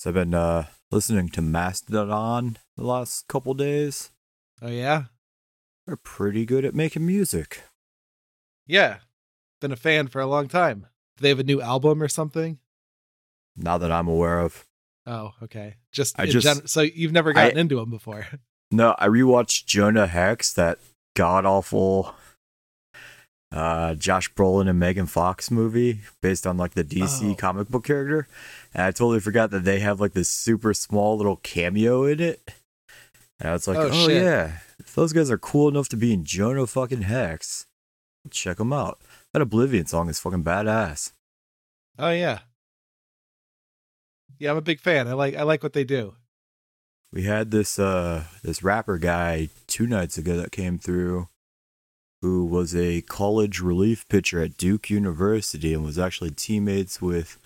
So I've been uh, listening to Mastodon the last couple days. Oh yeah, They're pretty good at making music. yeah. Been a fan for a long time. Do they have a new album or something? Not that I'm aware of. Oh, okay. Just, I just- gen- so you've never gotten into them before. No, I rewatched Jonah Hex, that god awful uh, Josh Brolin and Megan Fox movie based on like the DC Oh. comic book character. And I totally forgot that they have like this super small little cameo in it. And I was like, Oh, oh, yeah, if those guys are cool enough to be in Jonah fucking Hex, check them out. That Oblivion song is fucking badass. Oh yeah. Yeah, I'm a big fan. I like I like what they do. We had this uh this rapper guy two nights ago that came through who was a college relief pitcher at Duke University and was actually teammates with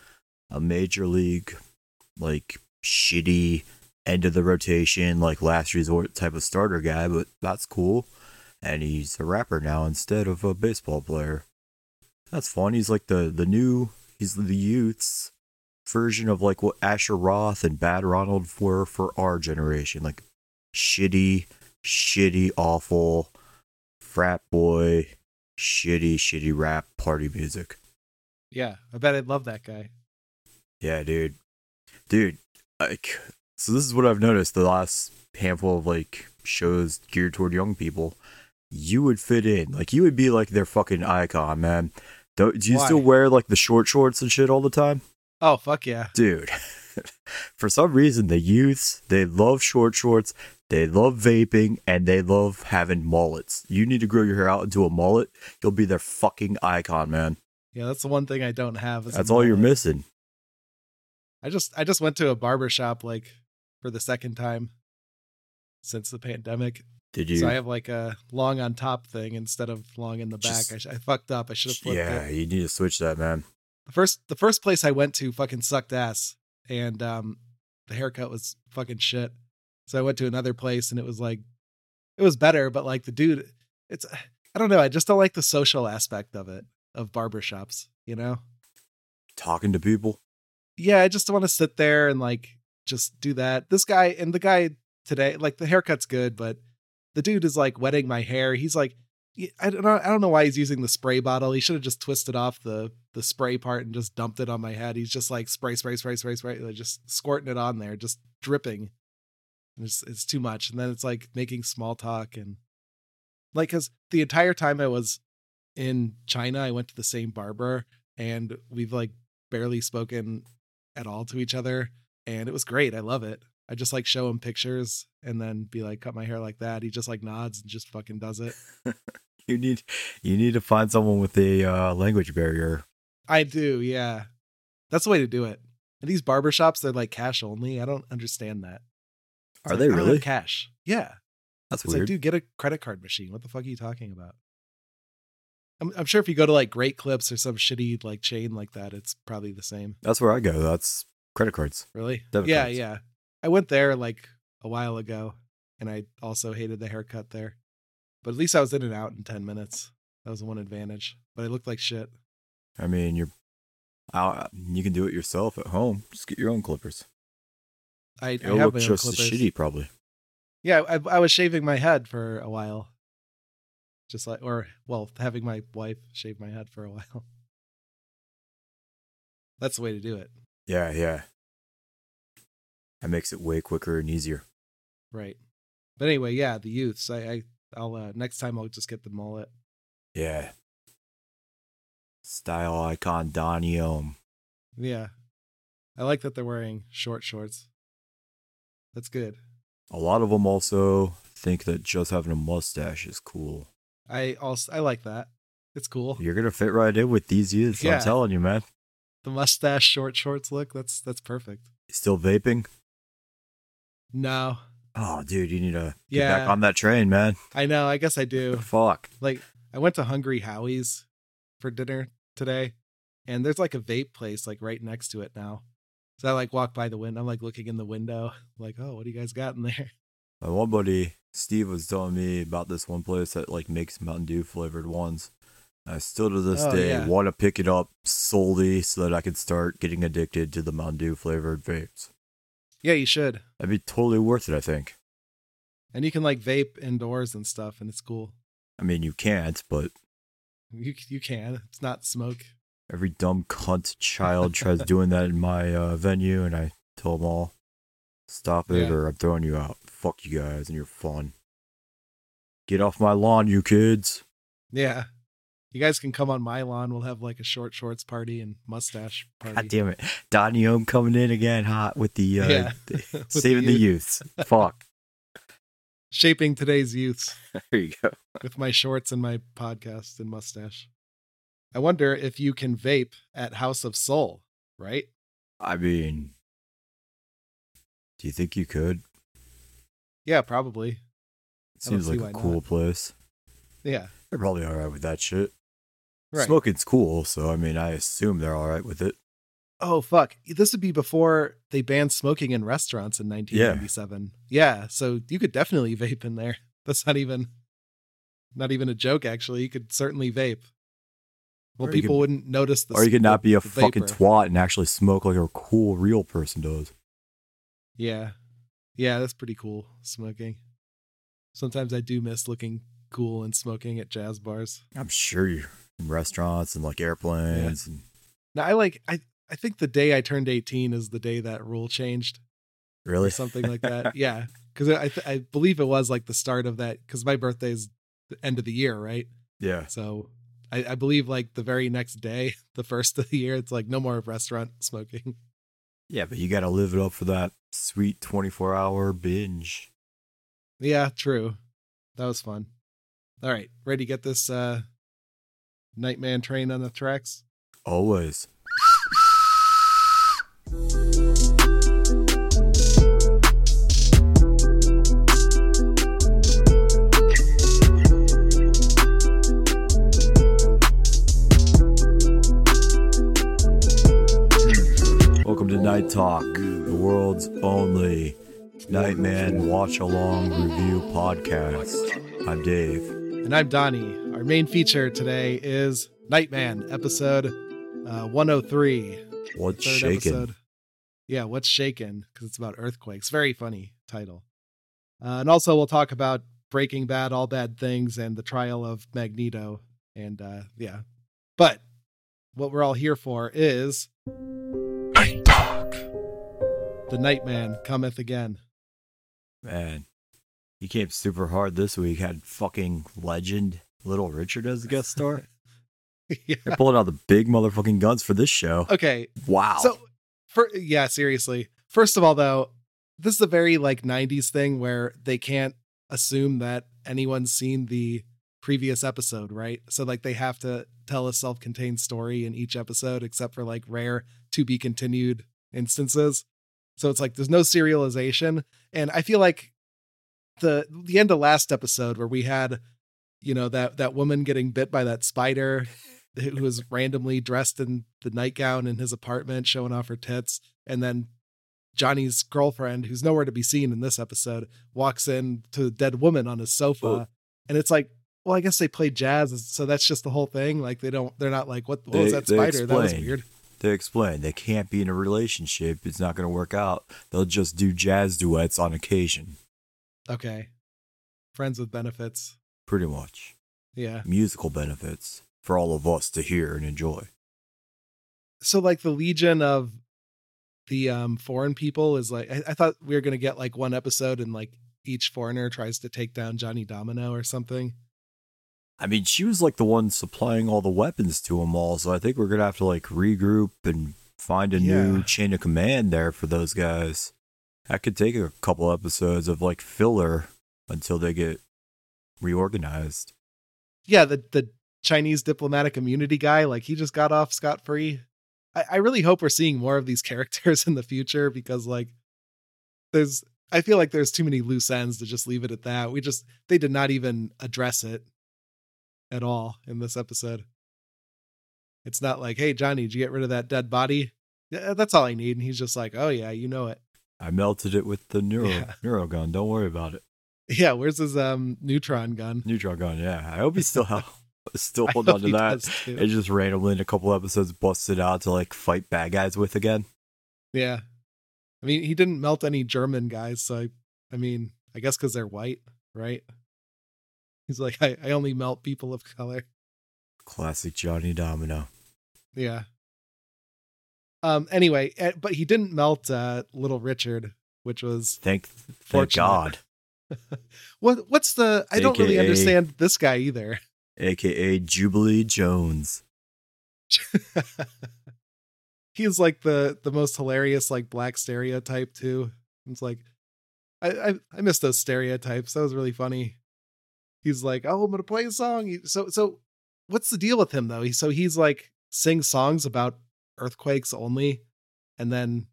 a major league like shitty end of the rotation like last resort type of starter guy, but that's cool. And he's a rapper now instead of a baseball player. That's fun. He's like the the new he's the youth's version of like what Asher Roth and Bad Ronald were for our generation. Like shitty, shitty, awful frat boy, shitty, shitty rap party music. Yeah, I bet I'd love that guy. Yeah, dude. Dude, like so this is what I've noticed the last handful of like shows geared toward young people. You would fit in. Like you would be like their fucking icon, man. Do, do you Why? still wear like the short shorts and shit all the time? Oh fuck yeah. dude for some reason the youths they love short shorts they love vaping and they love having mullets you need to grow your hair out into a mullet you'll be their fucking icon man Yeah, that's the one thing I don't have. that's all you're missing I just I just went to a barber shop like for the second time since the pandemic. did you So I have like a long on top thing instead of long in the back. I, sh- I fucked up. I should have flipped yeah it. you need to switch that man The first the first place I went to fucking sucked ass, and um the haircut was fucking shit. So I went to another place and it was like it was better, but like the dude, it's I don't know. I just don't like the social aspect of it of barbershops. You know? talking to people yeah, I just want to sit there and like just do that. This guy and the guy today, like the haircut's good, but the dude is like wetting my hair. He's like, I don't know, I don't know why he's using the spray bottle. He should have just twisted off the the spray part and just dumped it on my head. He's just like spray, spray, spray, spray, spray, like just squirting it on there, just dripping. It's it's too much, and then it's like making small talk and like because the entire time I was in China, I went to the same barber, and we've like barely spoken at all to each other and it was great i love it i just like show him pictures and then be like cut my hair like that he just like nods and just fucking does it you need you need to find someone with a uh, language barrier. I do yeah. That's the way to do it. And these barbershops they're like cash only. I don't understand that. It's are like, they I don't have really? cash. Yeah. That's it's like weird. Dude get a credit card machine. What the fuck are you talking about? I'm, I'm sure if you go to like great clips or some shitty like chain like that it's probably the same. That's where i go. That's credit cards. Really? Debit yeah, cards. yeah. I went there like a while ago and I also hated the haircut there. But at least I was in and out in 10 minutes. That was the one advantage. But I looked like shit. i mean you're uh, you can do it yourself at home just get your own clippers I, I it'll have look just as shitty probably Yeah, I, I was shaving my head for a while. Just like, or, well, having my wife shave my head for a while. That's the way to do it. Yeah, yeah. That makes it way quicker and easier. Right. But anyway, yeah, the youths. I, I I'll, uh, next time I'll just get the mullet. Yeah. Style icon Donnie Ohm. Yeah. I like that they're wearing short shorts. That's good. A lot of them also think that just having a mustache is cool. I also I like that. It's cool. You're gonna fit right in with these youths. Yeah. I'm telling you, man. The mustache short shorts look. That's that's perfect. Still vaping? No. Oh, dude, you need to get back on that train, man. I know. I guess I do. Fuck. Like I went to Hungry Howie's for dinner today, and there's like a vape place like right next to it now. So I like walk by the window. I'm like looking in the window, like, oh, what do you guys got in there? My one buddy, Steve, was telling me about this one place that like makes Mountain Dew flavored ones. I still to this Oh, day yeah. want to pick it up solely so that I can start getting addicted to the Mountain Dew flavored vapes. Yeah, you should. That'd be totally worth it, I think. And you can like vape indoors and stuff, and it's cool. I mean, you can't, but You you can. It's not smoke. every dumb cunt child tries doing that in my uh, venue, and I tell them all, stop it Yeah. or I'm throwing you out. Fuck you guys and your fun. Get off my lawn, you kids. Yeah. You guys can come on my lawn. We'll have like a short shorts party and mustache party. God damn it. Donnie Ohm coming in again hot with the, uh, Yeah. With saving the youth. youths. Fuck. Shaping today's youths There you go. with my shorts and my podcast and mustache. I wonder if you can vape at House of Soul, right? I mean, do you think you could? Yeah, probably. It seems like a not. cool place. Yeah. They're probably all right with that shit. Right. Smoking's cool, so I mean, I assume they're all right with it. Oh fuck! This would be before they banned smoking in restaurants in 1997. Yeah. so you could definitely vape in there. That's not even, not even a joke. Actually, you could certainly vape. Well, Or people could- wouldn't notice the. or you could not be a fucking twat and actually smoke like a cool real person does. Yeah, yeah, that's pretty cool. Smoking. Sometimes I do miss looking cool and smoking at jazz bars. I'm sure you restaurants and like airplanes and Now I like I I think the day I turned 18 is the day that rule changed. really something like that. yeah, because I th- I believe it was like the start of that because my birthday is the end of the year, right? yeah. So I, I believe like the very next day, the first of the year, it's like no more restaurant smoking. Yeah, but you got to live it up for that sweet 24 hour binge. Yeah, true. That was fun. All right, ready to get this uh Nightman train on the tracks? Always. Welcome to Night Talk, the world's only Nightman watch along review podcast. I'm Dave. And I'm Donnie. Our main feature today is Nightman, episode uh, 103. What's third shaking? episode. Yeah, what's shaken? Because it's about earthquakes. Very funny title. Uh, and also, we'll talk about Breaking Bad, All Bad Things, and the trial of Magneto. And uh, yeah, but what we're all here for is Night Talk. the Nightman cometh again. Man, he came super hard this week. Had fucking legend Little Richard as a guest star. yeah. They're pulling out the big motherfucking guns for this show. Okay, Wow. So, for yeah, seriously. First of all, though, this is a very like '90s thing where they can't assume that anyone's seen the previous episode, right? So like they have to tell a self-contained story in each episode, except for like rare to be continued instances. So it's like there's no serialization, and I feel like the the end of last episode where we had, you know, that that woman getting bit by that spider who was randomly dressed in the nightgown in his apartment, showing off her tits, and then Johnny's girlfriend, who's nowhere to be seen in this episode, walks in to the dead woman on his sofa, Oh. and it's like, well, I guess they play jazz, so that's just the whole thing. Like they don't, they're not like, what, what was that they spider? That was weird. they explain they can't be in a relationship. It's not going to work out. They'll just do jazz duets on occasion. Okay, friends with benefits. Pretty much. Yeah. Musical benefits for all of us to hear and enjoy. so like the legion of the um foreign people is like I, I thought we were gonna get like one episode and like each foreigner tries to take down Johnny Domino or something. I mean, she was like the one supplying all the weapons to them all, so I think we're gonna have to like regroup and find a new chain of command there for those guys. That could take a couple episodes of like filler until they get reorganized. Yeah, the the Chinese diplomatic immunity guy, like he just got off scot free. I, I really hope we're seeing more of these characters in the future because like there's I feel like there's too many loose ends to just leave it at that. We just they did not even address it at all in this episode. It's not like, hey Johnny, did you get rid of that dead body? Yeah, that's all I need. And he's just like, oh yeah, you know it. I melted it with the neuro Yeah. neuro gun. Don't worry about it. Yeah, where's his um neutron gun? Neutron gun. Yeah, I hope he still held, still hold on to that. It just randomly in a couple episodes busted out to like fight bad guys with again. Yeah. I mean, he didn't melt any German guys, so I, I mean, I guess because they're white, right? He's like, I, I only melt people of color. Classic Johnny Domino. Yeah. Um. Anyway, eh, but he didn't melt uh, Little Richard, which was Thank, thank Fortunate. God. what? What's the? I don't really understand this guy either. AKA Jubilee Jones. He's like the the most hilarious like black stereotype too. It's like I I, I miss those stereotypes. That was really funny. He's like, oh, I'm gonna play a song. So so, what's the deal with him though? He so he's like sings songs about earthquakes only, and then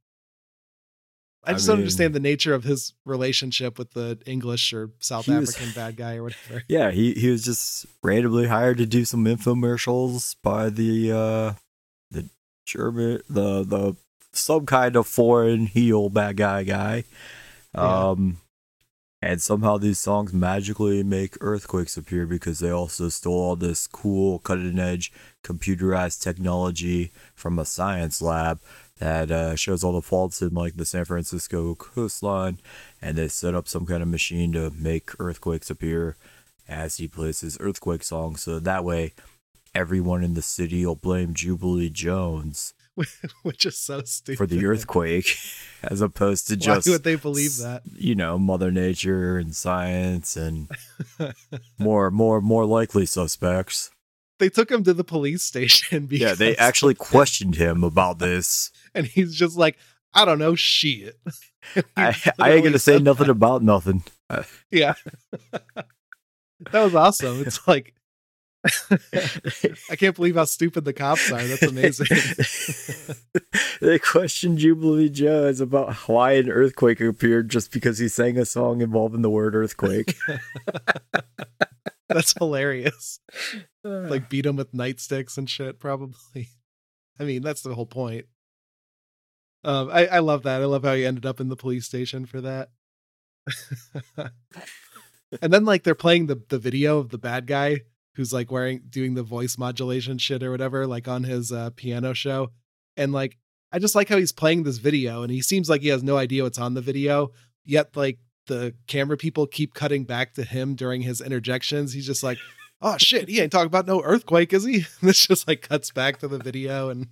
I I just don't understand the nature of his relationship with the English or South He was- African bad guy or whatever. Yeah, he, he was just randomly hired to do some infomercials by the uh the German the the some kind of foreign heel bad guy guy. Um and somehow these songs magically make earthquakes appear because they also stole all this cool cutting edge computerized technology from a science lab that uh, shows all the faults in like the San Francisco coastline and they set up some kind of machine to make earthquakes appear as he plays his earthquake song. So that way, everyone in the city will blame Jubilee Jones Which is so stupid. for the earthquake, as opposed to just Why would they believe that? you know Mother Nature and science and more more more likely suspects. they took him to the police station because Yeah, they actually questioned him about this. and he's just like, I don't know shit. I, I ain't gonna say said nothing about nothing. Yeah. that was awesome. It's like I can't believe how stupid the cops are. That's amazing. they questioned Jubilee Jones about why an earthquake appeared just because he sang a song involving the word earthquake. That's hilarious. Like beat him with nightsticks and shit, probably. I mean, that's the whole point. Um, I, I love that. I love how he ended up in the police station for that. and then like they're playing the the video of the bad guy who's like wearing doing the voice modulation shit or whatever, like on his uh, piano show. And like I just like how he's playing this video and he seems like he has no idea what's on the video, yet like the camera people keep cutting back to him during his interjections. He's just like, Oh shit, he ain't talking about no earthquake, is he? This just like cuts back to the video and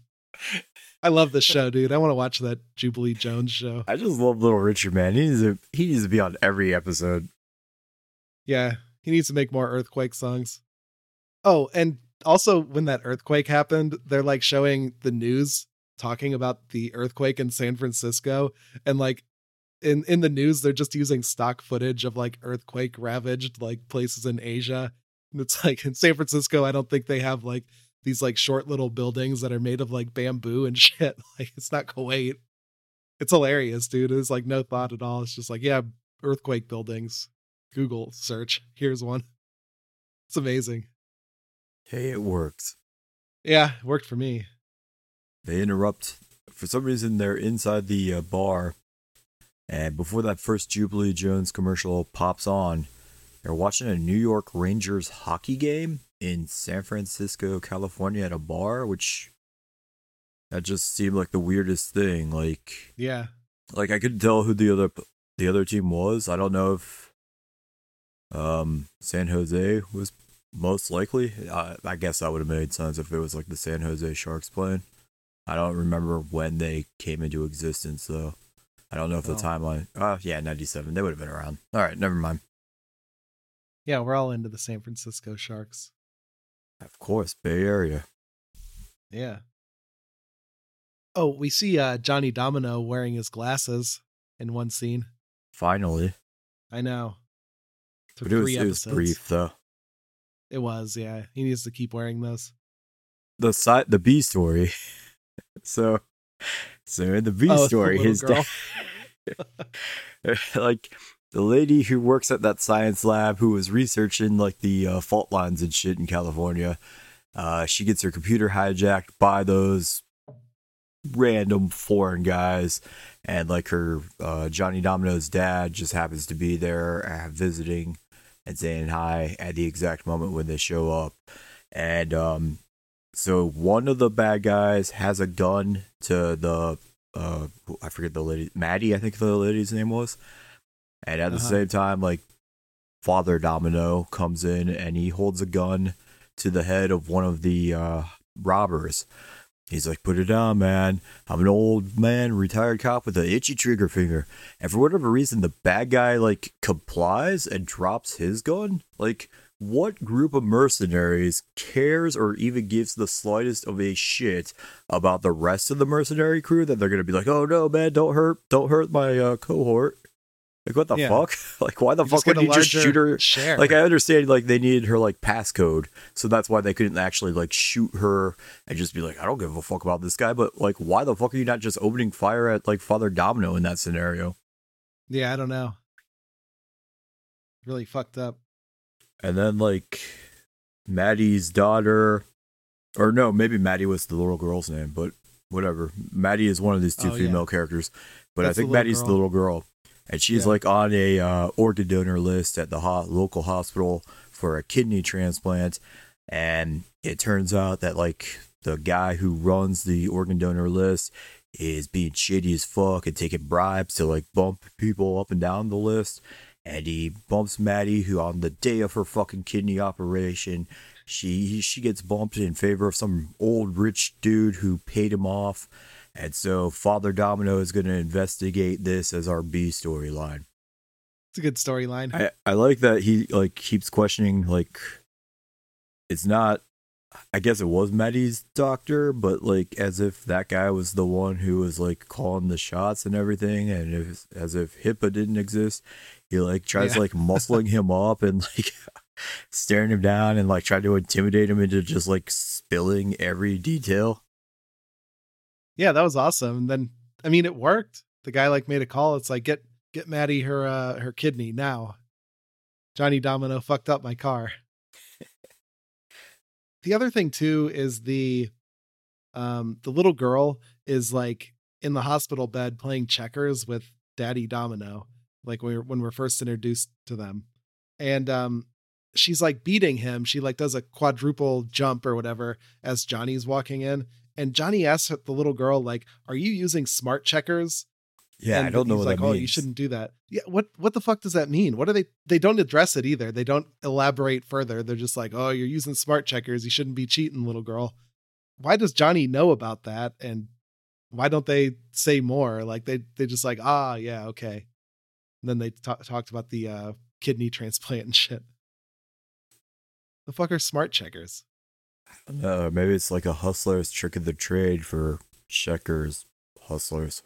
I love this show, dude. I want to watch that Jubilee Jones show. I just love Little Richard, man. He needs to he needs to be on every episode. Yeah, he needs to make more earthquake songs. Oh, and also when that earthquake happened, they're like showing the news talking about the earthquake in San Francisco and like in in the news they're just using stock footage of like earthquake ravaged like places in Asia. And it's like in San Francisco, I don't think they have like these like short little buildings that are made of like bamboo and shit. Like it's not Kuwait. It's hilarious, dude. It's like no thought at all. It's just like, yeah, earthquake buildings. Google search. Here's one. It's amazing. Hey, it works. Yeah, it worked for me. They interrupt. For some reason, they're inside the uh, bar, and before that first Jubilee Jones commercial pops on, they're watching a New York Rangers hockey game in San Francisco, California, at a bar, which that just seemed like the weirdest thing. Like, Yeah. like I couldn't tell who the other the other team was. I don't know if um San Jose was most likely. I, I guess that would have made sense if it was like the San Jose Sharks playing. I don't remember when they came into existence though. I don't know if the Oh. timeline. Oh yeah, ninety seven. They would have been around. All right, never mind. Yeah, we're all into the San Francisco Sharks. Of course, Bay Area. Yeah. Oh, we see uh Johnny Domino wearing his glasses in one scene. Finally, I know. But it was it was brief though. It was, yeah. He needs to keep wearing those. The side the B story. so, so in the B Oh, story, little his girl. dad, like the lady who works at that science lab who was researching like the uh, fault lines and shit in California, uh, she gets her computer hijacked by those random foreign guys, and like her uh, Johnny Domino's dad just happens to be there uh, visiting and saying hi at the exact moment when they show up, and um, so one of the bad guys has a gun to the uh I forget the lady Maddie, I think the lady's name was. And at the Uh-huh. same time, like Father Domino comes in and he holds a gun to the head of one of the uh robbers. He's like, put it down, man. I'm an old man, retired cop with an itchy trigger finger. And for whatever reason, the bad guy like complies and drops his gun. Like, what group of mercenaries cares or even gives the slightest of a shit about the rest of the mercenary crew that they're gonna be like, oh no, man, don't hurt, don't hurt my uh, cohort. Like, what the Yeah. fuck? like, why the You fuck would you just shoot her? share. Like, I understand, like, they needed her, like, passcode. So that's why they couldn't actually, like, shoot her and just be like, I don't give a fuck about this guy. But, like, why the fuck are you not just opening fire at, like, Father Domino in that scenario? yeah, I don't know. Really fucked up. And then, like, Maddie's daughter, or no, maybe Maddie was the little girl's name, but whatever. Maddie is one of these two Oh, yeah. female characters, but That's I think Maddie's the little girl. And she's Yeah. like on a uh, organ donor list at the ho- local hospital for a kidney transplant. And it turns out that, like, the guy who runs the organ donor list is being shady as fuck and taking bribes to, like, bump people up and down the list and he bumps Maddie, who on the day of her fucking kidney operation, she she gets bumped in favor of some old rich dude who paid him off, and so Father Domino is going to investigate this as our B storyline. It's a good storyline. I I like that he like keeps questioning like it's not. I guess it was Maddie's doctor, but like as if that guy was the one who was like calling the shots and everything, and if, as if HIPAA didn't exist, he like tries Yeah. like muscling him up and like staring him down and like trying to intimidate him into just like spilling every detail. Yeah, that was awesome. And then I mean it worked. The guy like made a call. It's like get get Maddie her uh her kidney now. Johnny Domino fucked up my car. the other thing too is the um the little girl is like in the hospital bed playing checkers with Daddy Domino, like when we're, when we're first introduced to them. And um she's like beating him. She like does a quadruple jump or whatever as Johnny's walking in. And Johnny asks the little girl, like, "Are you using smart checkers?" Yeah, and I don't know he's what like, "Oh, means. you shouldn't do that." Yeah, what what the fuck does that mean? What are they? They don't address it either. They don't elaborate further. They're just like, "Oh, you're using smart checkers. You shouldn't be cheating, little girl." Why does Johnny know about that? And why don't they say more? Like they they just like, "Ah, yeah, okay." And then they ta- talked about the uh, kidney transplant and shit. The fuck are smart checkers? Uh, maybe it's like a hustler's trick of the trade for checkers hustlers.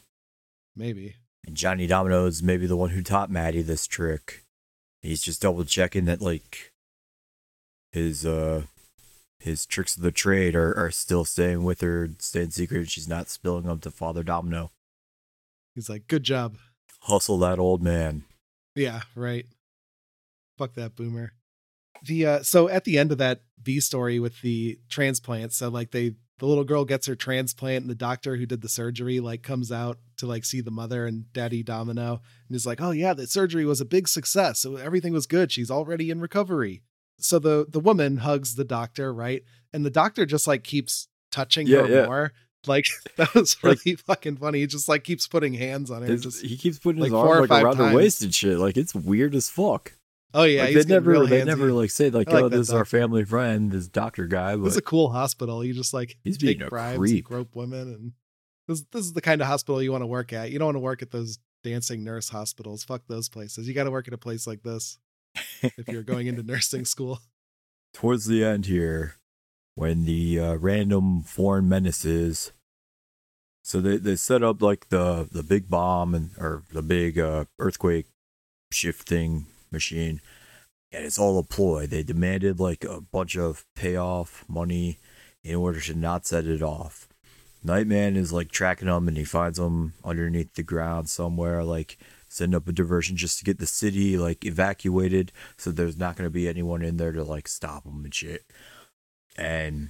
Maybe. And Johnny Domino is maybe the one who taught Maddie this trick. He's just double checking that like his uh his tricks of the trade are, are still staying with her, staying secret, and she's not spilling them to Father Domino. He's like, "Good job." Hustle that old man. Yeah, right. Fuck that boomer. The uh so at the end of that B story with the transplant, so like they the little girl gets her transplant and the doctor who did the surgery like comes out to like see the mother and daddy Domino and is like, "Oh yeah, the surgery was a big success. So everything was good. She's already in recovery." So the the woman hugs the doctor, right? And the doctor just like keeps touching Yeah, her yeah. more. Like that was Like- really fucking funny. He just like keeps putting hands on her. His- Just he keeps putting his like four arm like around her times. waist and shit. Like it's weird as fuck. Oh yeah, like, they never real they handsy. never like say like, like oh this is our family friend, this doctor guy, but a cool hospital. You just like He's take being a bribes creep. and grope women, and this this is the kind of hospital you want to work at. You don't want to work at those dancing nurse hospitals. Fuck those places. You got to work at a place like this if you're going into nursing school. towards the end here, when the uh, random foreign menaces, so they, they set up like the the big bomb and or the big uh, earthquake shifting machine, and it's all a ploy. They demanded like a bunch of payoff money in order to not set it off. Nightman is like tracking them, and he finds them underneath the ground somewhere, like setting up a diversion just to get the city like evacuated so there's not going to be anyone in there to like stop them and shit and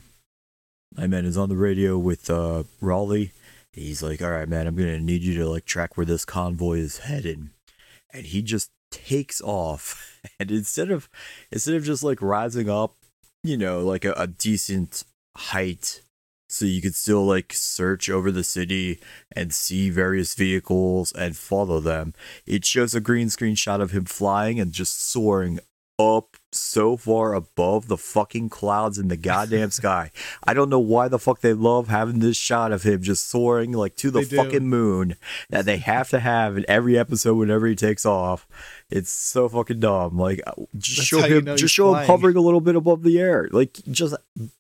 Nightman is on the radio with uh Raleigh he's like all right man i'm gonna need you to like track where this convoy is headed and he just takes off and instead of instead of just like rising up you know like a, a decent height so you could still like search over the city and see various vehicles and follow them. It shows a green screen shot of him flying and just soaring up so far above the fucking clouds in the goddamn sky. I don't know why the fuck they love having this shot of him just soaring like to the They do. fucking moon that they have to have in every episode whenever he takes off. It's so fucking dumb. Like uh, just That's show how you him know just show him hovering a little bit above the air. Like just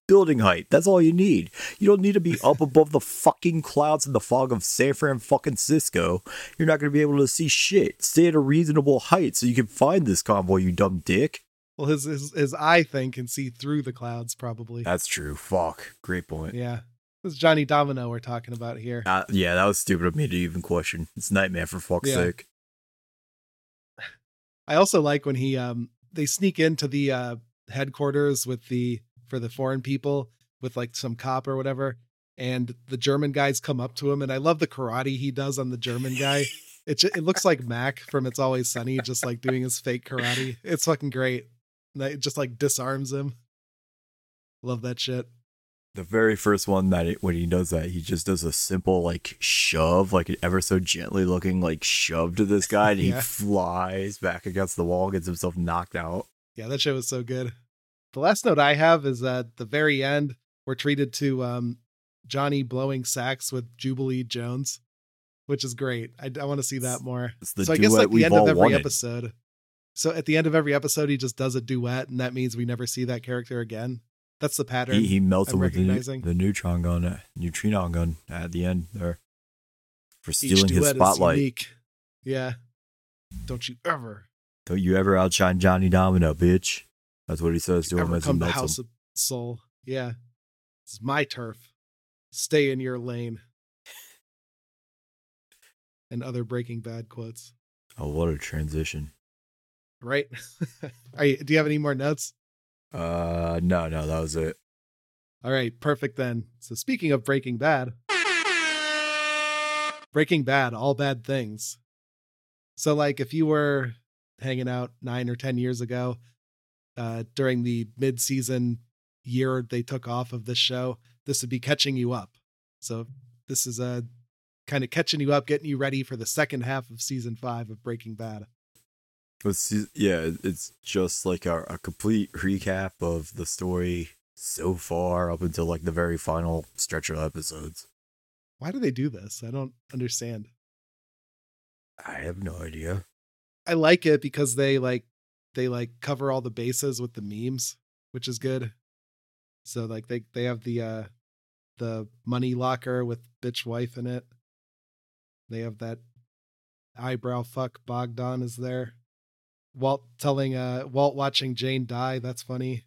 building height. That's all you need. You don't need to be up above the fucking clouds in the fog of San Fran fucking Cisco. You're not going to be able to see shit. Stay at a reasonable height so you can find this convoy, you dumb dick. Well, his his his eye thing can see through the clouds, probably. That's true. Fuck. Great point. yeah, this is Johnny Domino we're talking about here. Uh, yeah, that was stupid of me to even question. It's Nightman for fuck's Yeah. sake. I also like when he um they sneak into the uh headquarters with the for the foreign people with like some cop or whatever and the German guys come up to him and I love the karate he does on the German guy. It it looks like Mac from It's Always Sunny just like doing his fake karate. It's fucking great. It just like disarms him. Love that shit. The very first one that it, when he does that, he just does a simple like shove, like an ever so gently looking like shove to this guy, and he flies back against the wall, gets himself knocked out. Yeah, that show was so good. The last note I have is at the very end, we're treated to um, Johnny blowing sax with Jubilee Jones, which is great. I, I want to see that more. It's the so I guess like the end of every wanted. episode. So at the end of every episode, he just does a duet, and that means we never see that character again. That's the pattern. He, he melts I'm with the, recognizing. the neutron gun, uh, neutrino gun at the end there for stealing his spotlight. Yeah. Don't you ever, Don't you ever outshine Johnny Domino, bitch. That's what he says to him as he come to melts House him. of Soul. Yeah. It's my turf. Stay in your lane. And other Breaking Bad quotes. Oh, what a transition. Right? Are you, do you have any more notes? Uh, no, no, that was it. All right, perfect then. So speaking of Breaking Bad, Breaking Bad, all bad things. So like if you were hanging out 9 or 10 years ago uh during the mid-season year they took off of this show, this would be catching you up. So this is a kind of catching you up, getting you ready for the second half of season 5 of Breaking Bad. It's, yeah, it's just like a, a complete recap of the story so far up until like the very final stretch of episodes. Why do they do this? I don't understand. I have no idea. I like it because they like they like cover all the bases with the memes, which is good. So like they they have the uh the money locker with bitch wife in it. They have that eyebrow fuck Bogdan is there. Walt telling uh Walt watching Jane die, that's funny.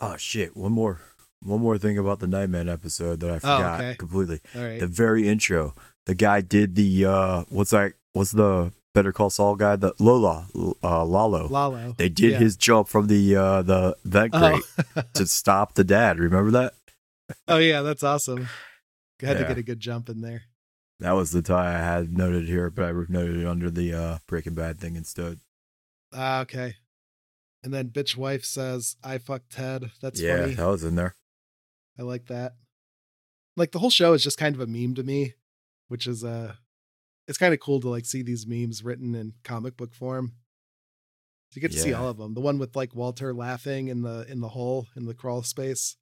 Oh shit! One more, one more thing about the Nightman episode that I forgot okay. completely. All right. The very intro, the guy did the uh, what's that? What's the Better Call Saul guy? The Lola, uh, Lalo. Lalo. They did Yeah. his jump from the uh, the vent Oh. grate to stop the dad. Remember that? oh yeah, that's awesome. Had to get a good jump in there. That was the tie I had noted here, but I noted it under the uh, Breaking Bad thing instead. Ah, okay. And then bitch wife says, I fucked Ted. That's yeah, funny. that was in there. I like that. Like the whole show is just kind of a meme to me, which is uh it's kind of cool to like see these memes written in comic book form. So you get to see all of them. The one with like Walter laughing in the in the hole in the crawl space.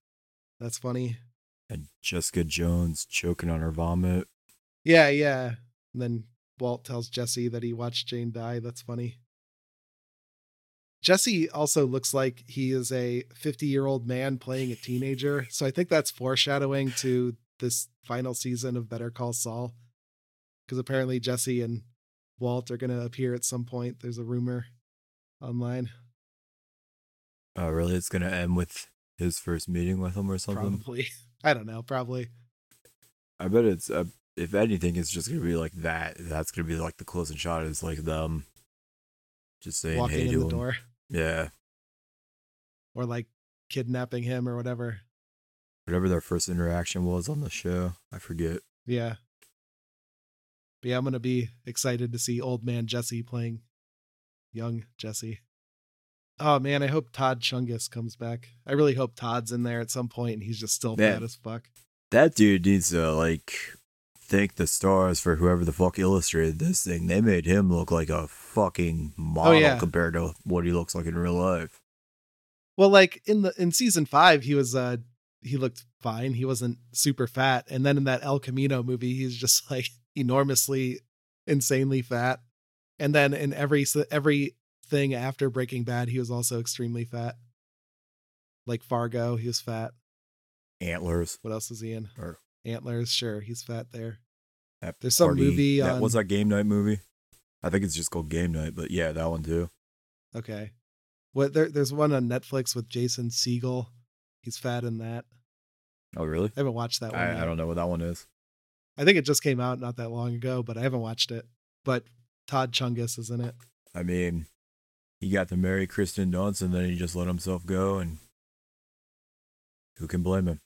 That's funny. And Jessica Jones choking on her vomit. Yeah, yeah. And then Walt tells Jesse that he watched Jane die. That's funny. Jesse also looks like he is a 50 year old man playing a teenager. So I think that's foreshadowing to this final season of Better Call Saul. Because apparently Jesse and Walt are going to appear at some point. There's a rumor online. Oh, really? It's gonna end with his first meeting with him or something. Probably. I don't know. Probably. I bet it's uh, if anything, it's just gonna be like that. That's gonna be like the closing shot is like them just saying Walking hey in to the him. door Yeah, or like kidnapping him or whatever. whatever their first interaction was on the show, I forget. Yeah. But yeah, I'm gonna be excited to see old man Jesse playing young Jesse. Oh man, I hope Todd Chungus comes back. I really hope Todd's in there at some point and he's just still fat as fuck. That dude needs to like thank the stars for whoever the fuck illustrated this thing. They made him look like a fucking model yeah. compared to what he looks like in real life. Well, like in the in season five, he was uh he looked fine. He wasn't super fat. And then in that El Camino movie, he's just like enormously, insanely fat. And then in every every thing after Breaking Bad, he was also extremely fat. Like Fargo, he was fat. Antlers. What else was he in? Or- Antlers, sure, he's fat there. That There's some party- movie that on- was that game night movie. I think it's just called Game Night, but yeah, that one too. Okay. What there, there's one on Netflix with Jason Segel. He's fat in that. Oh, really? I haven't watched that one. I. I don't know what that one is. I think it just came out not that long ago, but I haven't watched it. But Todd Chungus is in it. I mean, he got to marry Kirsten Dunst and then he just let himself go, and who can blame him?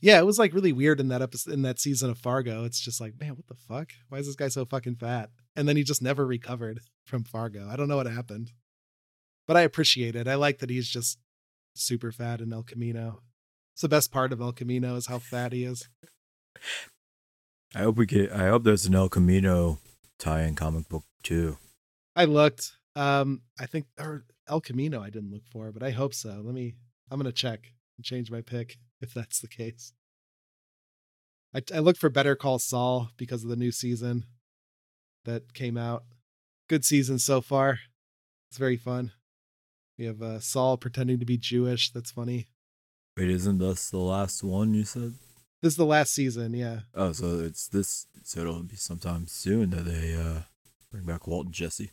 Yeah, it was like really weird in that episode in that season of Fargo. It's just like, man, what the fuck? Why is this guy so fucking fat? And then he just never recovered from Fargo. I don't know what happened. But I appreciate it. I like that he's just super fat in El Camino. It's the best part of El Camino is how fat he is. I hope we get. I hope there's an El Camino tie-in comic book too. I looked. Um, I think or El Camino I didn't look for, but I hope so. Let me I'm gonna check and change my pick if that's the case. I I looked for Better Call Saul because of the new season that came out. Good season so far. It's very fun. We have uh, Saul pretending to be Jewish. That's funny. Wait, isn't this the last one you said? This is the last season, yeah. Oh, so it's this. So it'll be sometime soon that they uh bring back Walt and Jesse.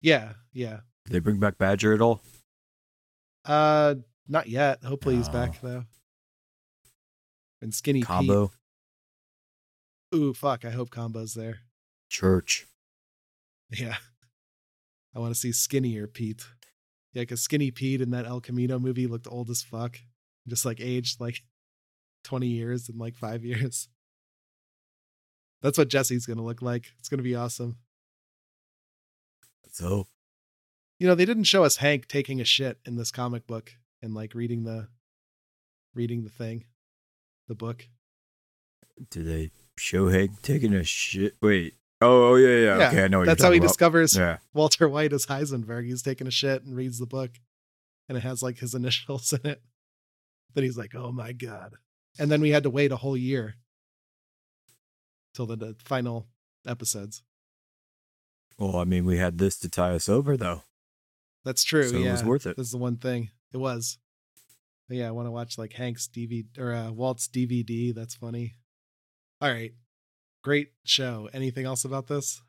Yeah, yeah. Did they bring back Badger at all? Uh not yet. Hopefully he's Oh. back though. And Skinny Combo Pete. Ooh, fuck. I hope Combo's there. Church. Yeah. I want to see skinnier Pete. Yeah, because skinny Pete in that El Camino movie looked old as fuck. Just like aged like 20 years in like five years. That's what Jesse's going to look like. It's going to be awesome. So You know, they didn't show us Hank taking a shit in this comic book and like reading the reading the thing, the book. did they show Hank taking a shit? Wait. Oh, oh yeah, yeah. Yeah, okay, I know what That's how he talking discovers. Yeah. Walter White as Heisenberg. He's taking a shit and reads the book, and it has like his initials in it. Then he's like, "Oh my god!" And then we had to wait a whole year till the, the final episodes. Well, I mean, we had this to tie us over, though. That's true. So yeah, it was worth it. This is the one thing it was. But yeah, I want to watch like Hank's DVD or uh, Walt's DVD. That's funny. All right, great show. Anything else about this?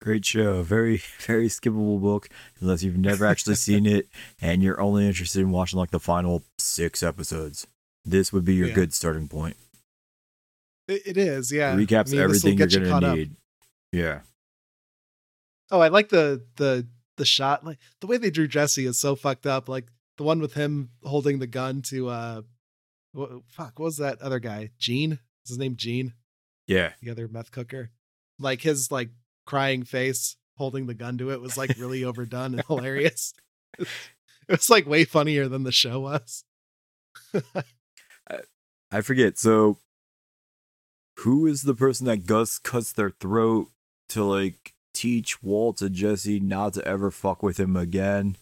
Great show. Very, very skippable book unless you've never actually seen it and you're only interested in watching like the final six episodes. This would be your Yeah. good starting point. It, it is. Yeah, It recaps I mean, everything you're you gonna up. need. Yeah. Oh, I like the the the shot. Like the way they drew Jesse is so fucked up. Like the one with him holding the gun to uh, what, fuck, what was that other guy? Gene. Is his name Gene? Yeah. The other meth cooker. Like his like crying face holding the gun to it was like really overdone and hilarious. It was like way funnier than the show was. I forget. So, who is the person that Gus cuts their throat to like teach Walt and Jesse not to ever fuck with him again?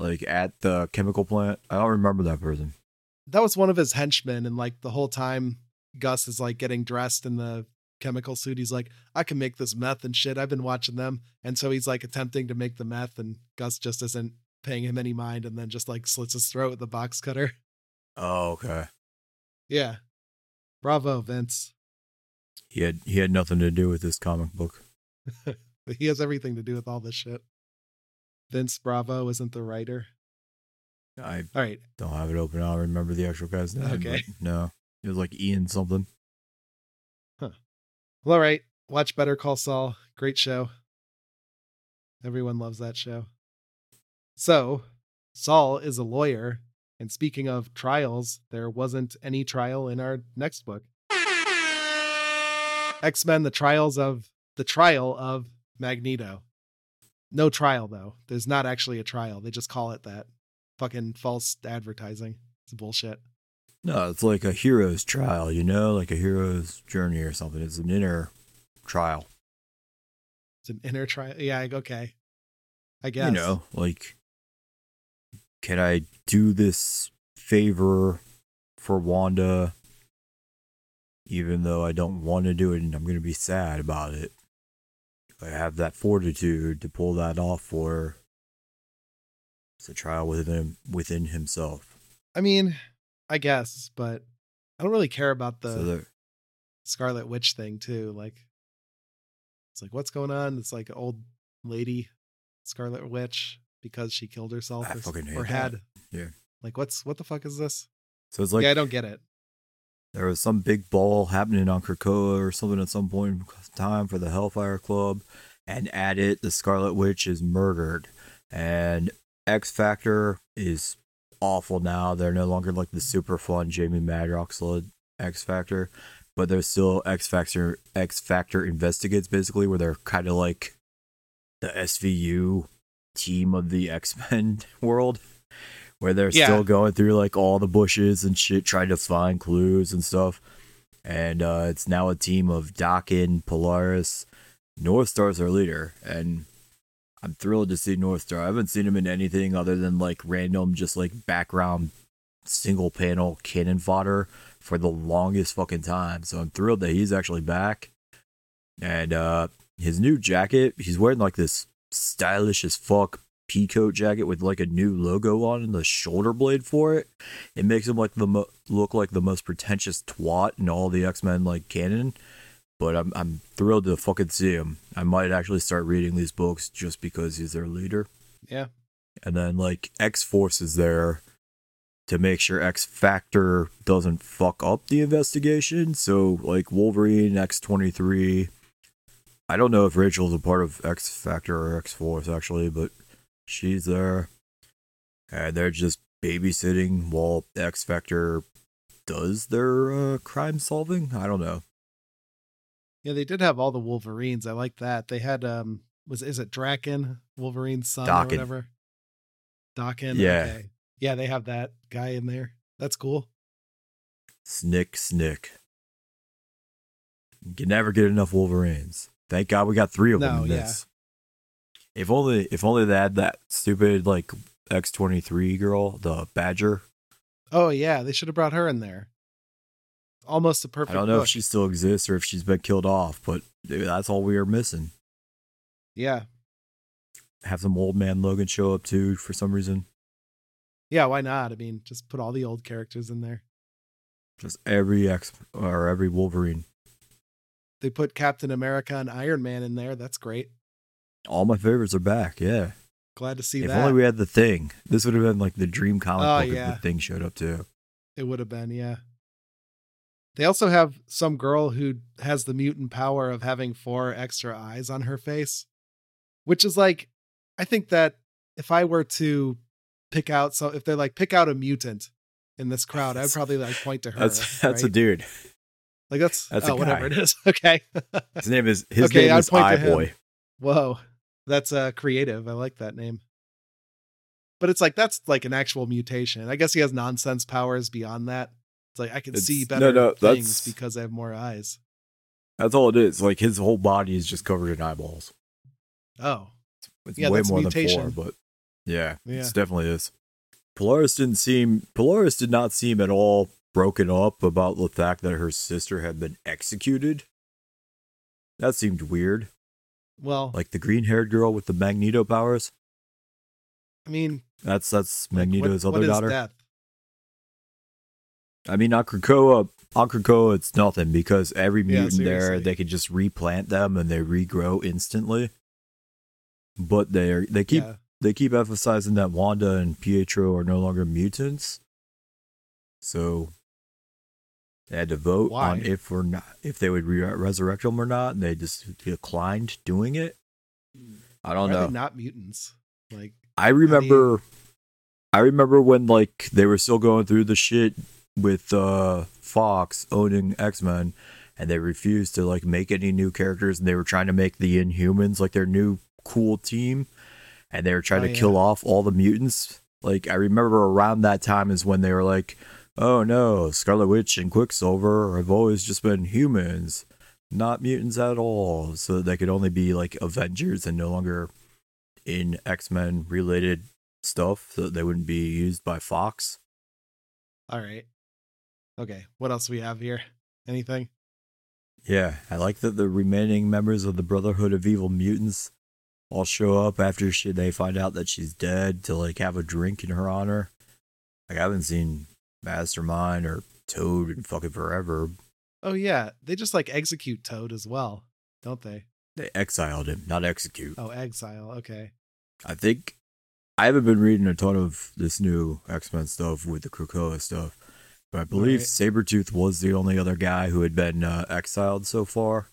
Like at the chemical plant? I don't remember that person. That was one of his henchmen, and like the whole time Gus is like getting dressed in the chemical suit. He's like, I can make this meth and shit. I've been watching them. And so he's like attempting to make the meth, and Gus just isn't paying him any mind and then just like slits his throat with a box cutter. Oh, okay. Yeah. Bravo, Vince. He had he had nothing to do with this comic book. But he has everything to do with all this shit. Vince Bravo isn't the writer. I All right. don't have it open. I don't remember the actual guy's name. Okay. No, it was like Ian something. Well, all right. Watch Better Call Saul. Great show. Everyone loves that show. So, Saul is a lawyer. And speaking of trials, there wasn't any trial in our next book. X Men: The Trials of the Trial of Magneto. No trial though. There's not actually a trial. They just call it that. Fucking false advertising. It's bullshit. No, it's like a hero's trial, you know, like a hero's journey or something. It's an inner trial. It's an inner trial. Yeah, okay. I guess. You know, like, can I do this favor for Wanda, even though I don't want to do it and I'm going to be sad about it? I have that fortitude to pull that off for. It's a trial within him, within himself. I mean, I guess, but I don't really care about the so Scarlet Witch thing too. Like, it's like, what's going on? It's like old lady Scarlet Witch because she killed herself I or, fucking hate or that. had. Yeah. Like, what's what the fuck is this? so it's like yeah, I don't get it. There was some big ball happening on Krakoa or something at some point in time for the Hellfire Club, and at it, the Scarlet Witch is murdered, and X Factor is awful now. They're no longer like the super fun Jamie Madrox led X Factor, but they're still X Factor X Factor Investigates basically, where they're kind of like the SVU team of the X Men world where they're Yeah. still going through like all the bushes and shit, trying to find clues and stuff. And uh, it's now a team of Daken, Polaris, North Star's their leader, and I'm thrilled to see North Star. I haven't seen him in anything other than like random, just like background single panel cannon fodder for the longest fucking time. So I'm thrilled that he's actually back. And uh his new jacket, he's wearing like this stylish as fuck peacoat jacket with like a new logo on and the shoulder blade for it. It makes him like the mo- look like the most pretentious twat in all the X Men like canon. But I'm I'm thrilled to fucking see him. I might actually start reading these books just because he's their leader. Yeah. And then like X Force is there to make sure X Factor doesn't fuck up the investigation. So like Wolverine, X twenty three. I don't know if Rachel's a part of X Factor or X Force actually, but she's there. And they're just babysitting while X Factor does their uh, crime solving. I don't know. Yeah, they did have all the Wolverines. I like that. They had um was is it Draken, Wolverine's son Daken. or whatever? Daken. Yeah. Okay. Yeah, they have that guy in there. That's cool. Snick, snick. You can never get enough Wolverines. Thank God we got three of them No, in yeah. this. If only, if only they had that stupid like X twenty three girl, the Badger. Oh yeah, they should have brought her in there. Almost a perfect. I don't know if she still exists or if she's been killed off, but dude, that's all we are missing. Yeah, Have some old man Logan show up too for some reason. yeah. Why not? I mean, just put all the old characters in there. Just every X or every Wolverine. They put Captain America and Iron Man in there. That's great. All my favorites are back. Yeah. Glad to see if that. If only we had the thing. This would have been like the dream comic Oh, book yeah. if the thing showed up too. It would have been, yeah. They also have some girl who has the mutant power of having four extra eyes on her face, which is like, I think that if I were to pick out, so if they're like, pick out a mutant in this crowd, I'd probably like point to her. That's that's a dude. like that's, that's oh, whatever it is. Okay. His name is his Okay, name I'd is point Eye. Boy. Whoa, that's uh creative. I like that name. But it's like that's like an actual mutation. I guess he has nonsense powers beyond that. It's like I can It's- see no, better no, things that's- because I have more eyes. That's all it is. Like his whole body is just covered in eyeballs. Oh, It's Yeah, way more mutation. than four, but yeah, Yeah. it definitely is. Polaris didn't seem Polaris did not seem at all broken up about the fact that her sister had been executed. That seemed weird. Well, Like the green haired girl with the Magneto powers. I mean, That's that's like, what- Magneto's what other is daughter. death? I mean, on Krakoa, it's nothing because every Yeah, mutant there, they can just replant them and they regrow instantly. But they are they keep yeah. they keep emphasizing that Wanda and Pietro are no longer mutants. So they had to vote Why? on if or not if they would re- resurrect them or not, and they just declined doing it. I don't are know. not mutants? Like, I remember I remember when like they were still going through the shit with uh Fox owning X-Men and they refused to like make any new characters and they were trying to make the Inhumans like their new cool team and they were trying Oh, to kill off all the mutants. Like I remember around that time is when they were like, "Oh no, Scarlet Witch and Quicksilver have always just been humans, not mutants at all." So they could only be like Avengers and no longer in X Men related stuff, so they wouldn't be used by Fox. All right. Okay. What else we have here? Anything? Yeah, I like that the remaining members of the Brotherhood of Evil Mutants all show up after she, they find out that she's dead to like have a drink in her honor. Like I haven't seen Mastermind or Toad and fucking forever. Oh yeah, they just like execute Toad as well, don't they? They exiled him, not execute. Oh, exile. Okay. I think I haven't been reading a ton of this new X Men stuff with the Krakoa stuff, but I believe Right. Sabretooth was the only other guy who had been uh, exiled so far.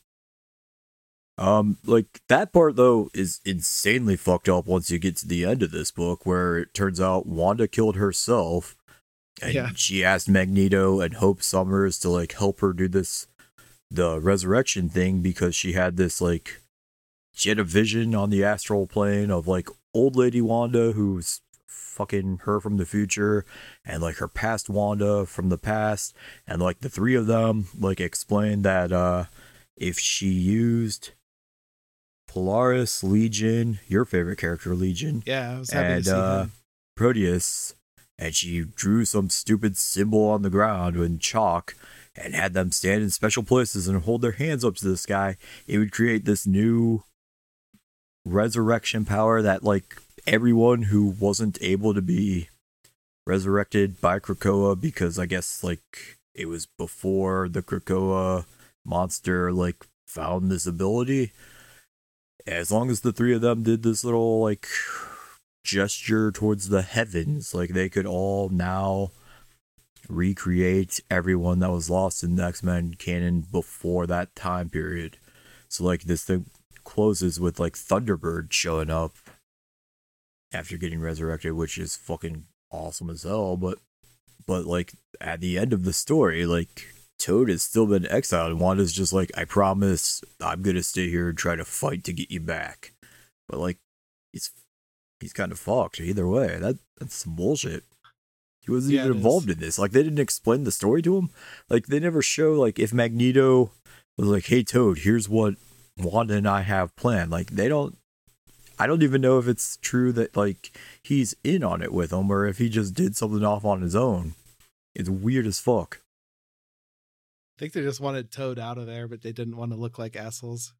Um, like that part though is insanely fucked up once you get to the end of this book, where it turns out Wanda killed herself, and Yeah. she asked Magneto and Hope Summers to like help her do this, the resurrection thing because she had this like she had a vision on the astral plane of like old lady Wanda who's fucking her from the future and like her past Wanda from the past and like the three of them like explained that uh if she used Polaris Legion, your favorite character Legion, Yeah, I was happy and to see uh him. Proteus and she drew some stupid symbol on the ground in chalk and had them stand in special places and hold their hands up to the sky, it would create this new resurrection power that like everyone who wasn't able to be resurrected by Krakoa because I guess like it was before the Krakoa monster like found this ability. As long as the three of them did this little like gesture towards the heavens, like they could all now recreate everyone that was lost in the X Men canon before that time period. So like this thing closes with like Thunderbird showing up after getting resurrected, which is fucking awesome as hell. But but like at the end of the story, like Toad has still been exiled, and Wanda's just like, I promise I'm gonna stay here and try to fight to get you back. But like he's he's kind of fucked either way. That that's some bullshit. He wasn't Yeah, even it is. involved in this. Like they didn't explain the story to him. Like they never show like if Magneto was like, "Hey Toad, here's what Wanda and I have planned." Like they don't. I don't even know if it's true that like he's in on it with him or if he just did something off on his own. It's weird as fuck. I think they just wanted Toad out of there, but they didn't want to look like assholes.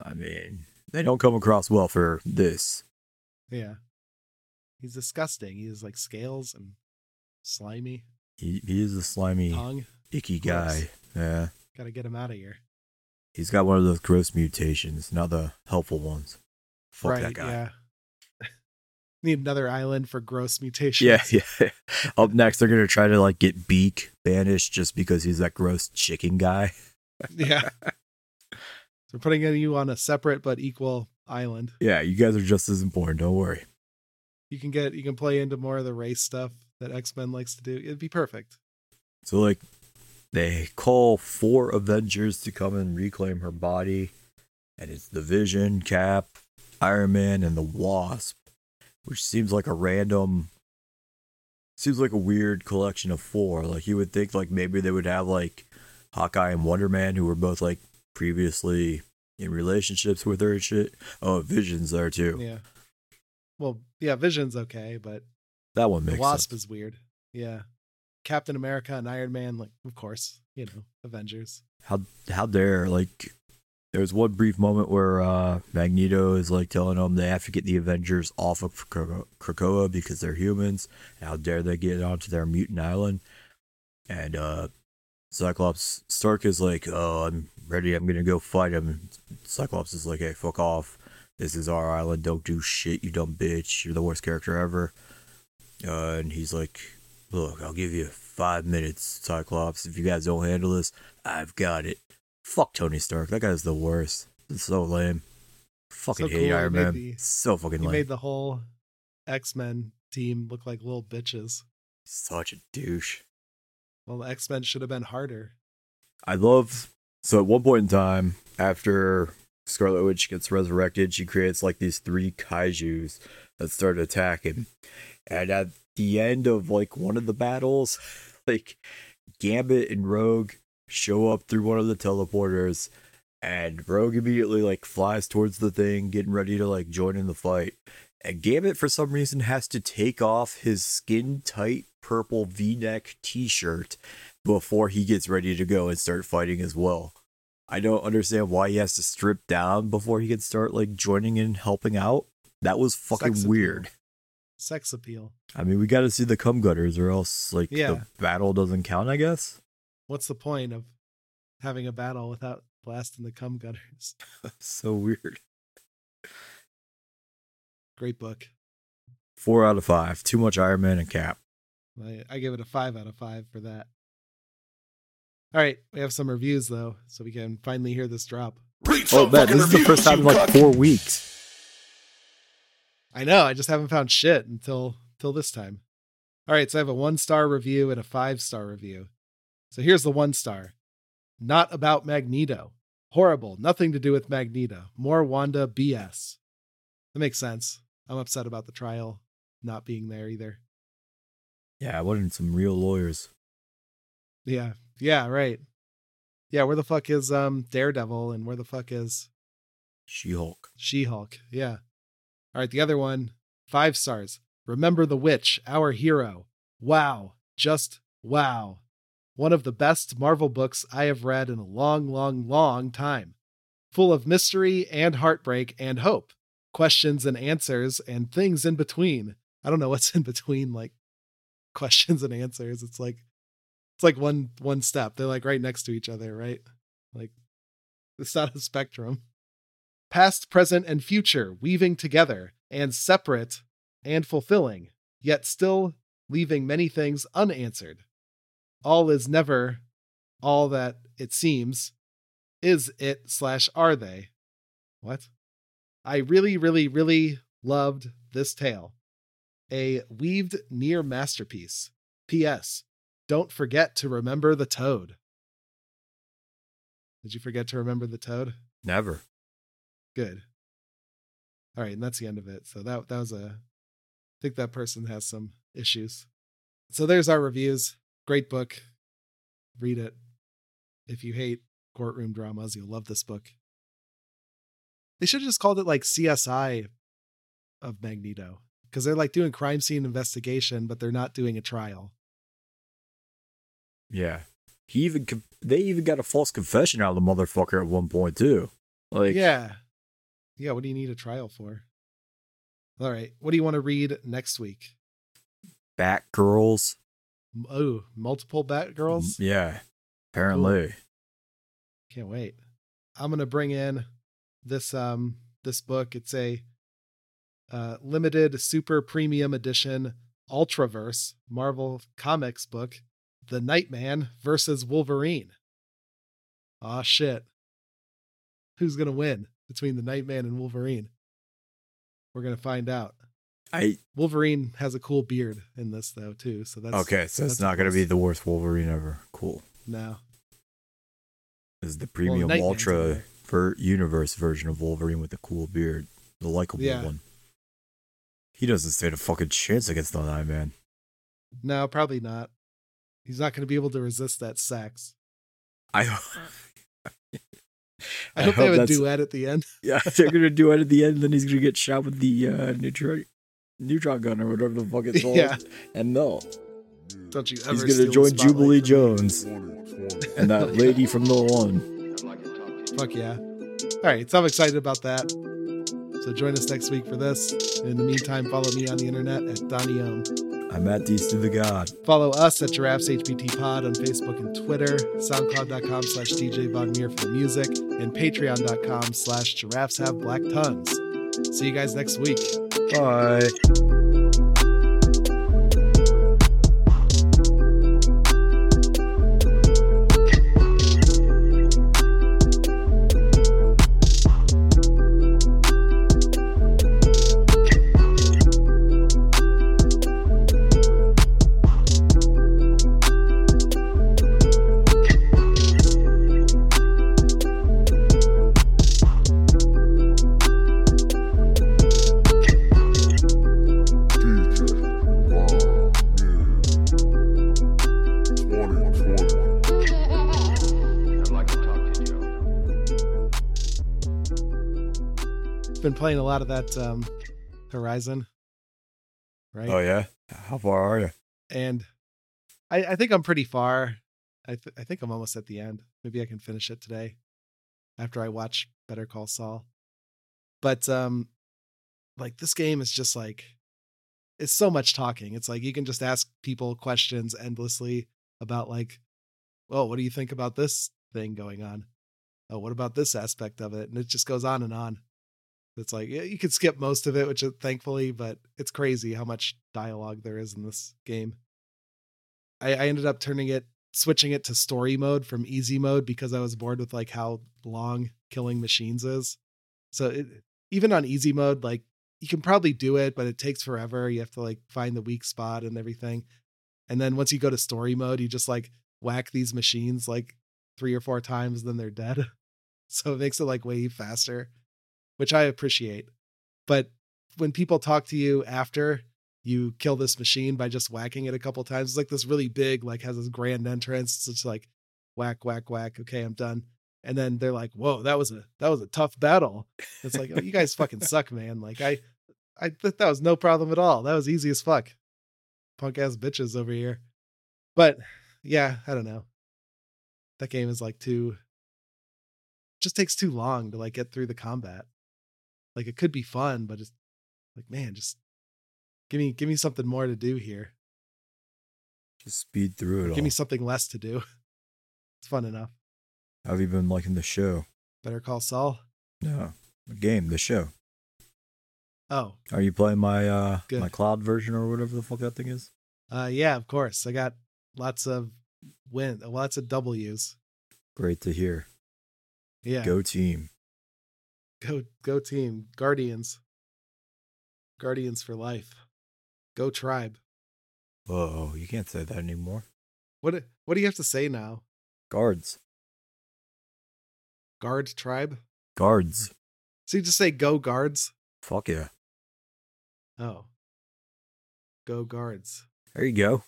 I mean, they don't come across well for this. Yeah. He's disgusting. He has like scales and slimy He he is a slimy, tongue. icky guy. Yeah, Gotta get him out of here. he's got one of those gross mutations, not the helpful ones. Fuck that guy. Yeah. Need another island for gross mutations. Yeah, yeah. Up next, they're gonna try to like get Beak banished just because he's that gross chicken guy. yeah. So putting you on a separate but equal island. Yeah, you guys are just as important. Don't worry. You can get you can play into more of the race stuff that X Men likes to do. It'd be perfect. So like, they call four Avengers to come and reclaim her body, and it's the Vision, Cap, Iron Man, and the Wasp, which seems like a random. Seems like a weird collection of four. Like you would think, like maybe they would have like Hawkeye and Wonder Man, who were both like previously in relationships with her and shit. Oh, Vision's there too. Yeah. Well, yeah, Vision's okay, but That one the makes Wasp sense. is weird. Yeah. Captain America and Iron Man, like of course, you know, Avengers. How how dare like there was one brief moment where uh Magneto is like telling them they have to get the Avengers off of Krakoa because they're humans. How dare they get onto their mutant island? And uh Cyclops Stark is like, "Oh, I'm ready. I'm gonna go fight him." Cyclops is like, "Hey, fuck off. This is our island. Don't do shit, you dumb bitch. You're the worst character ever." Uh, and he's like, "Look, I'll give you five minutes, Cyclops. If you guys don't handle this, I've got it." Fuck Tony Stark. That guy's the worst. It's so lame. Fucking So hate cool, Iron Man. the- so fucking He lame. made the whole X Men team look like little bitches. Such a douche. Well, the X Men should have been harder. I love so at one point in time after Scarlet Witch gets resurrected, she creates like these three kaijus that start attacking. And at the end of like one of the battles, like Gambit and Rogue show up through one of the teleporters and Rogue immediately like flies towards the thing, getting ready to like join in the fight. And Gambit for some reason has to take off his skin tight purple V-neck t-shirt before he gets ready to go and start fighting as well. I don't understand why he has to strip down before he can start like joining in and helping out. That was fucking Sex weird. Sex appeal. I mean, we got to see the cum gutters, or else like Yeah. the battle doesn't count. I guess. What's the point of having a battle without blasting the cum gutters? so weird. Great book. Four out of five. Too much Iron Man and Cap. I, I give it a five out of five for that. All right, we have some reviews though, so we can finally hear this drop. Oh man, this is the first time in like four weeks. I know, I just haven't found shit until till this time. All right, so I have a one star review and a five star review. So here's the one star. Not about Magneto. Horrible. Nothing to do with Magneto. More Wanda BS. That makes sense. I'm upset about the trial not being there either. Yeah, I wanted some real lawyers. Yeah. Yeah, right. Yeah, where the fuck is um Daredevil and where the fuck is She Hulk. She Hulk? Yeah. All right, the other one, five stars. Remember the Witch, our hero. Wow. Just wow. One of the best Marvel books I have read in a long, long, long time. Full of mystery and heartbreak and hope, questions and answers, and things in between. I don't know what's in between, like questions and answers. It's like it's like one one step. They're like right next to each other, right? Like it's not a spectrum past, present, and future weaving together and separate and fulfilling, yet still leaving many things unanswered. All is never all that it seems. Is it slash are they? What? I really, really, really loved this tale. A weaved near masterpiece. P.S. Don't forget to remember the toad. Did you forget to remember the toad? Never. Good. All right, and that's the end of it. So that that was a I think that person has some issues. So there's our reviews. Great book. Read it. If you hate courtroom dramas, you'll love this book. They should have just called it like CSI of Magneto because they're like doing crime scene investigation, but they're not doing a trial. Yeah. He even they even got a false confession out of the motherfucker at one point too. Like yeah. Yeah, what do you need a trial for? All right. What do you want to read next week? Batgirls. Oh, multiple Batgirls? Yeah. Apparently. Can't wait. I'm gonna bring in this um this book. It's a uh limited super premium edition Ultraverse Marvel Comics book, The Nightman versus Wolverine. Aw shit. Who's gonna win between the Nightman and Wolverine? We're gonna find out. I Wolverine has a cool beard in this though too, so that's okay, so it's not gonna be the worst Wolverine ever. Cool. no. This is the premium in ultra ver- universe version of Wolverine with the cool beard, the likable Yeah. one. He doesn't stand a fucking chance against the Nightman. No, probably not. He's not gonna be able to resist that sex. I. I, hope they have a that's- duet at the end. Yeah, they're gonna do it at the end, then he's gonna get shot with the uh, neutron, neutron gun or whatever the fuck it's called. Yeah. And no, Don't you ever he's gonna join Jubilee. Jones and that lady from the one. Fuck yeah. All right, so I'm excited about that. So join us next week for this. In the meantime, follow me on the internet at Donnie Ohm. I'm at Deez to the God. Follow us at Giraffes HBT Pod on Facebook and Twitter, SoundCloud.com slash DJ Von Meer for the music, and Patreon.com slash Giraffes Have Black Tongues. See you guys next week. Bye. Playing a lot of that um, Horizon, right? Oh yeah. How far are you? and I, I think I'm pretty far. I th- I think I'm almost at the end. Maybe I can finish it today after I watch Better Call Saul. But um, like this game is just like it's so much talking. It's like you can just ask people questions endlessly about like, well, what do you think about this thing going on? Oh, what about this aspect of it? And it just goes on and on. It's like you could skip most of it, which is thankfully, but it's crazy how much dialogue there is in this game. I, I ended up turning it, switching it to story mode from easy mode because I was bored with like how long killing machines is. So it, even on easy mode, like you can probably do it, but it takes forever. You have to like find the weak spot and everything. And then once you go to story mode, you just like whack these machines like three or four times, then they're dead. So it makes it like way faster, which I appreciate. But when people talk to you after you kill this machine by just whacking it a couple times, it's like this really big, like has this grand entrance. It's just like whack, whack, whack. Okay, I'm done. And then they're like, "Whoa, that was a that was a tough battle." It's like, oh, you guys fucking suck, man. Like I, I that was no problem at all. That was easy as fuck. Punk ass bitches over here. But yeah, I don't know. That game is like too just takes too long to like get through the combat. Like it could be fun, but it's like, man, just give me give me something more to do here. Just speed through it all. Give all. me something less to do. It's fun enough. How have you been liking the show? Better call Saul. No, the game, the show. Oh, Are you playing my uh Good. my cloud version or whatever the fuck that thing is? uh yeah, of course. I got lots of win lots of W's. Great to hear. Yeah. Go team. Go go team. Guardians. Guardians for life. Go tribe. Whoa, you can't say that anymore. What what do you have to say now? Guards. Guard tribe? Guards. So you just say go guards? Fuck yeah. Oh. Go guards. There you go.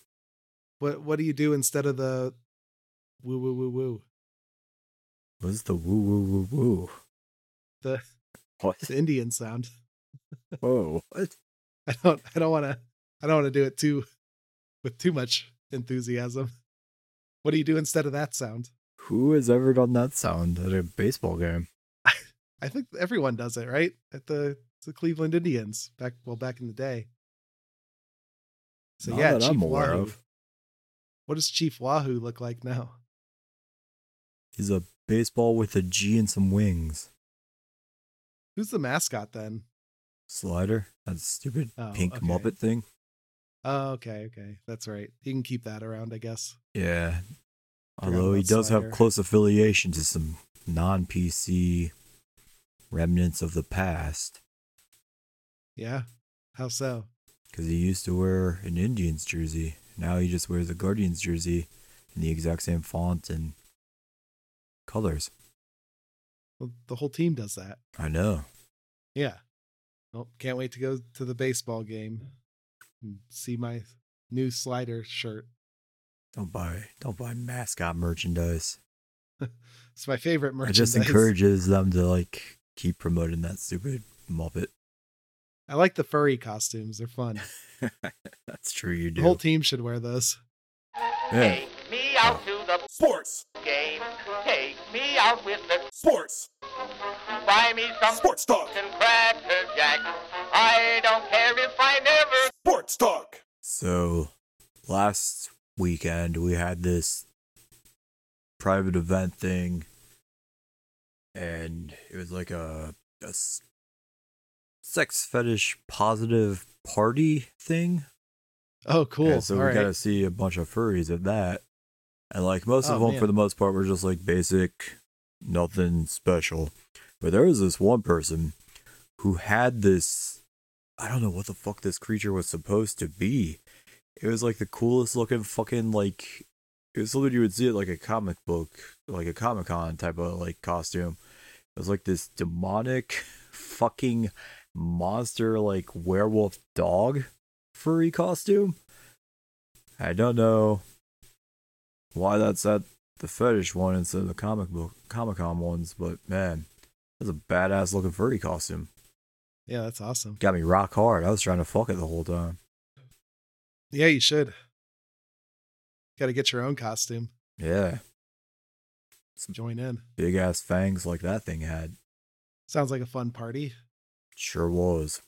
What what do you do instead of the woo woo woo woo? What's the woo woo woo woo? The What? the Indian sound. Whoa. What? I don't I don't wanna I don't wanna do it too with too much enthusiasm. What do you do instead of that sound? Who has ever done that sound at a baseball game? I think everyone does it, right? At the the Cleveland Indians back well back in the day. So Not yeah, that Chief I'm aware Wahoo. of. What does Chief Wahoo look like now? He's a baseball with a G and some wings. Who's the mascot then? Slider? That stupid Oh, pink okay. Muppet thing? Oh, okay, okay. That's right. You can keep that around, I guess. Yeah. Although he does Slider. have close affiliation to some non PC remnants of the past. Yeah. How so? Because he used to wear an Indians jersey. Now he just wears a Guardians jersey in the exact same font and colors. Well, the whole team does that. I know. Yeah. Well, can't wait to go to the baseball game and see my new slider shirt. Don't buy don't buy mascot merchandise. It's my favorite merchandise. It just encourages them to like keep promoting that stupid Muppet. I like the furry costumes. They're fun. That's true you do. The whole team should wear those. Yeah. Take me out oh. to the Sports. game. Take me out with the Sports. buy me some Sports talk. and cracker jack. I don't care if I never Sports talk. So last weekend we had this private event thing and it was like a, a sex fetish positive party thing. Oh, cool. And so All we right. got to see a bunch of furries at that. And like most of Oh, them, man. for the most part, were just like basic, nothing special. But there was this one person who had this. I don't know what the fuck this creature was supposed to be. It was like the coolest looking fucking like. It was something you would see at like a comic book, like a Comic Con type of like costume. It was like this demonic fucking monster, like werewolf dog furry costume. I don't know why that's at the fetish one instead of the comic book Comic Con ones, but man, that's a badass looking furry costume. Yeah, that's awesome. Got me rock hard. I was trying to fuck it the whole time. Yeah, you should. Got to get your own costume. Yeah. Join in. Big ass fangs like that thing had. Sounds like a fun party. Sure was.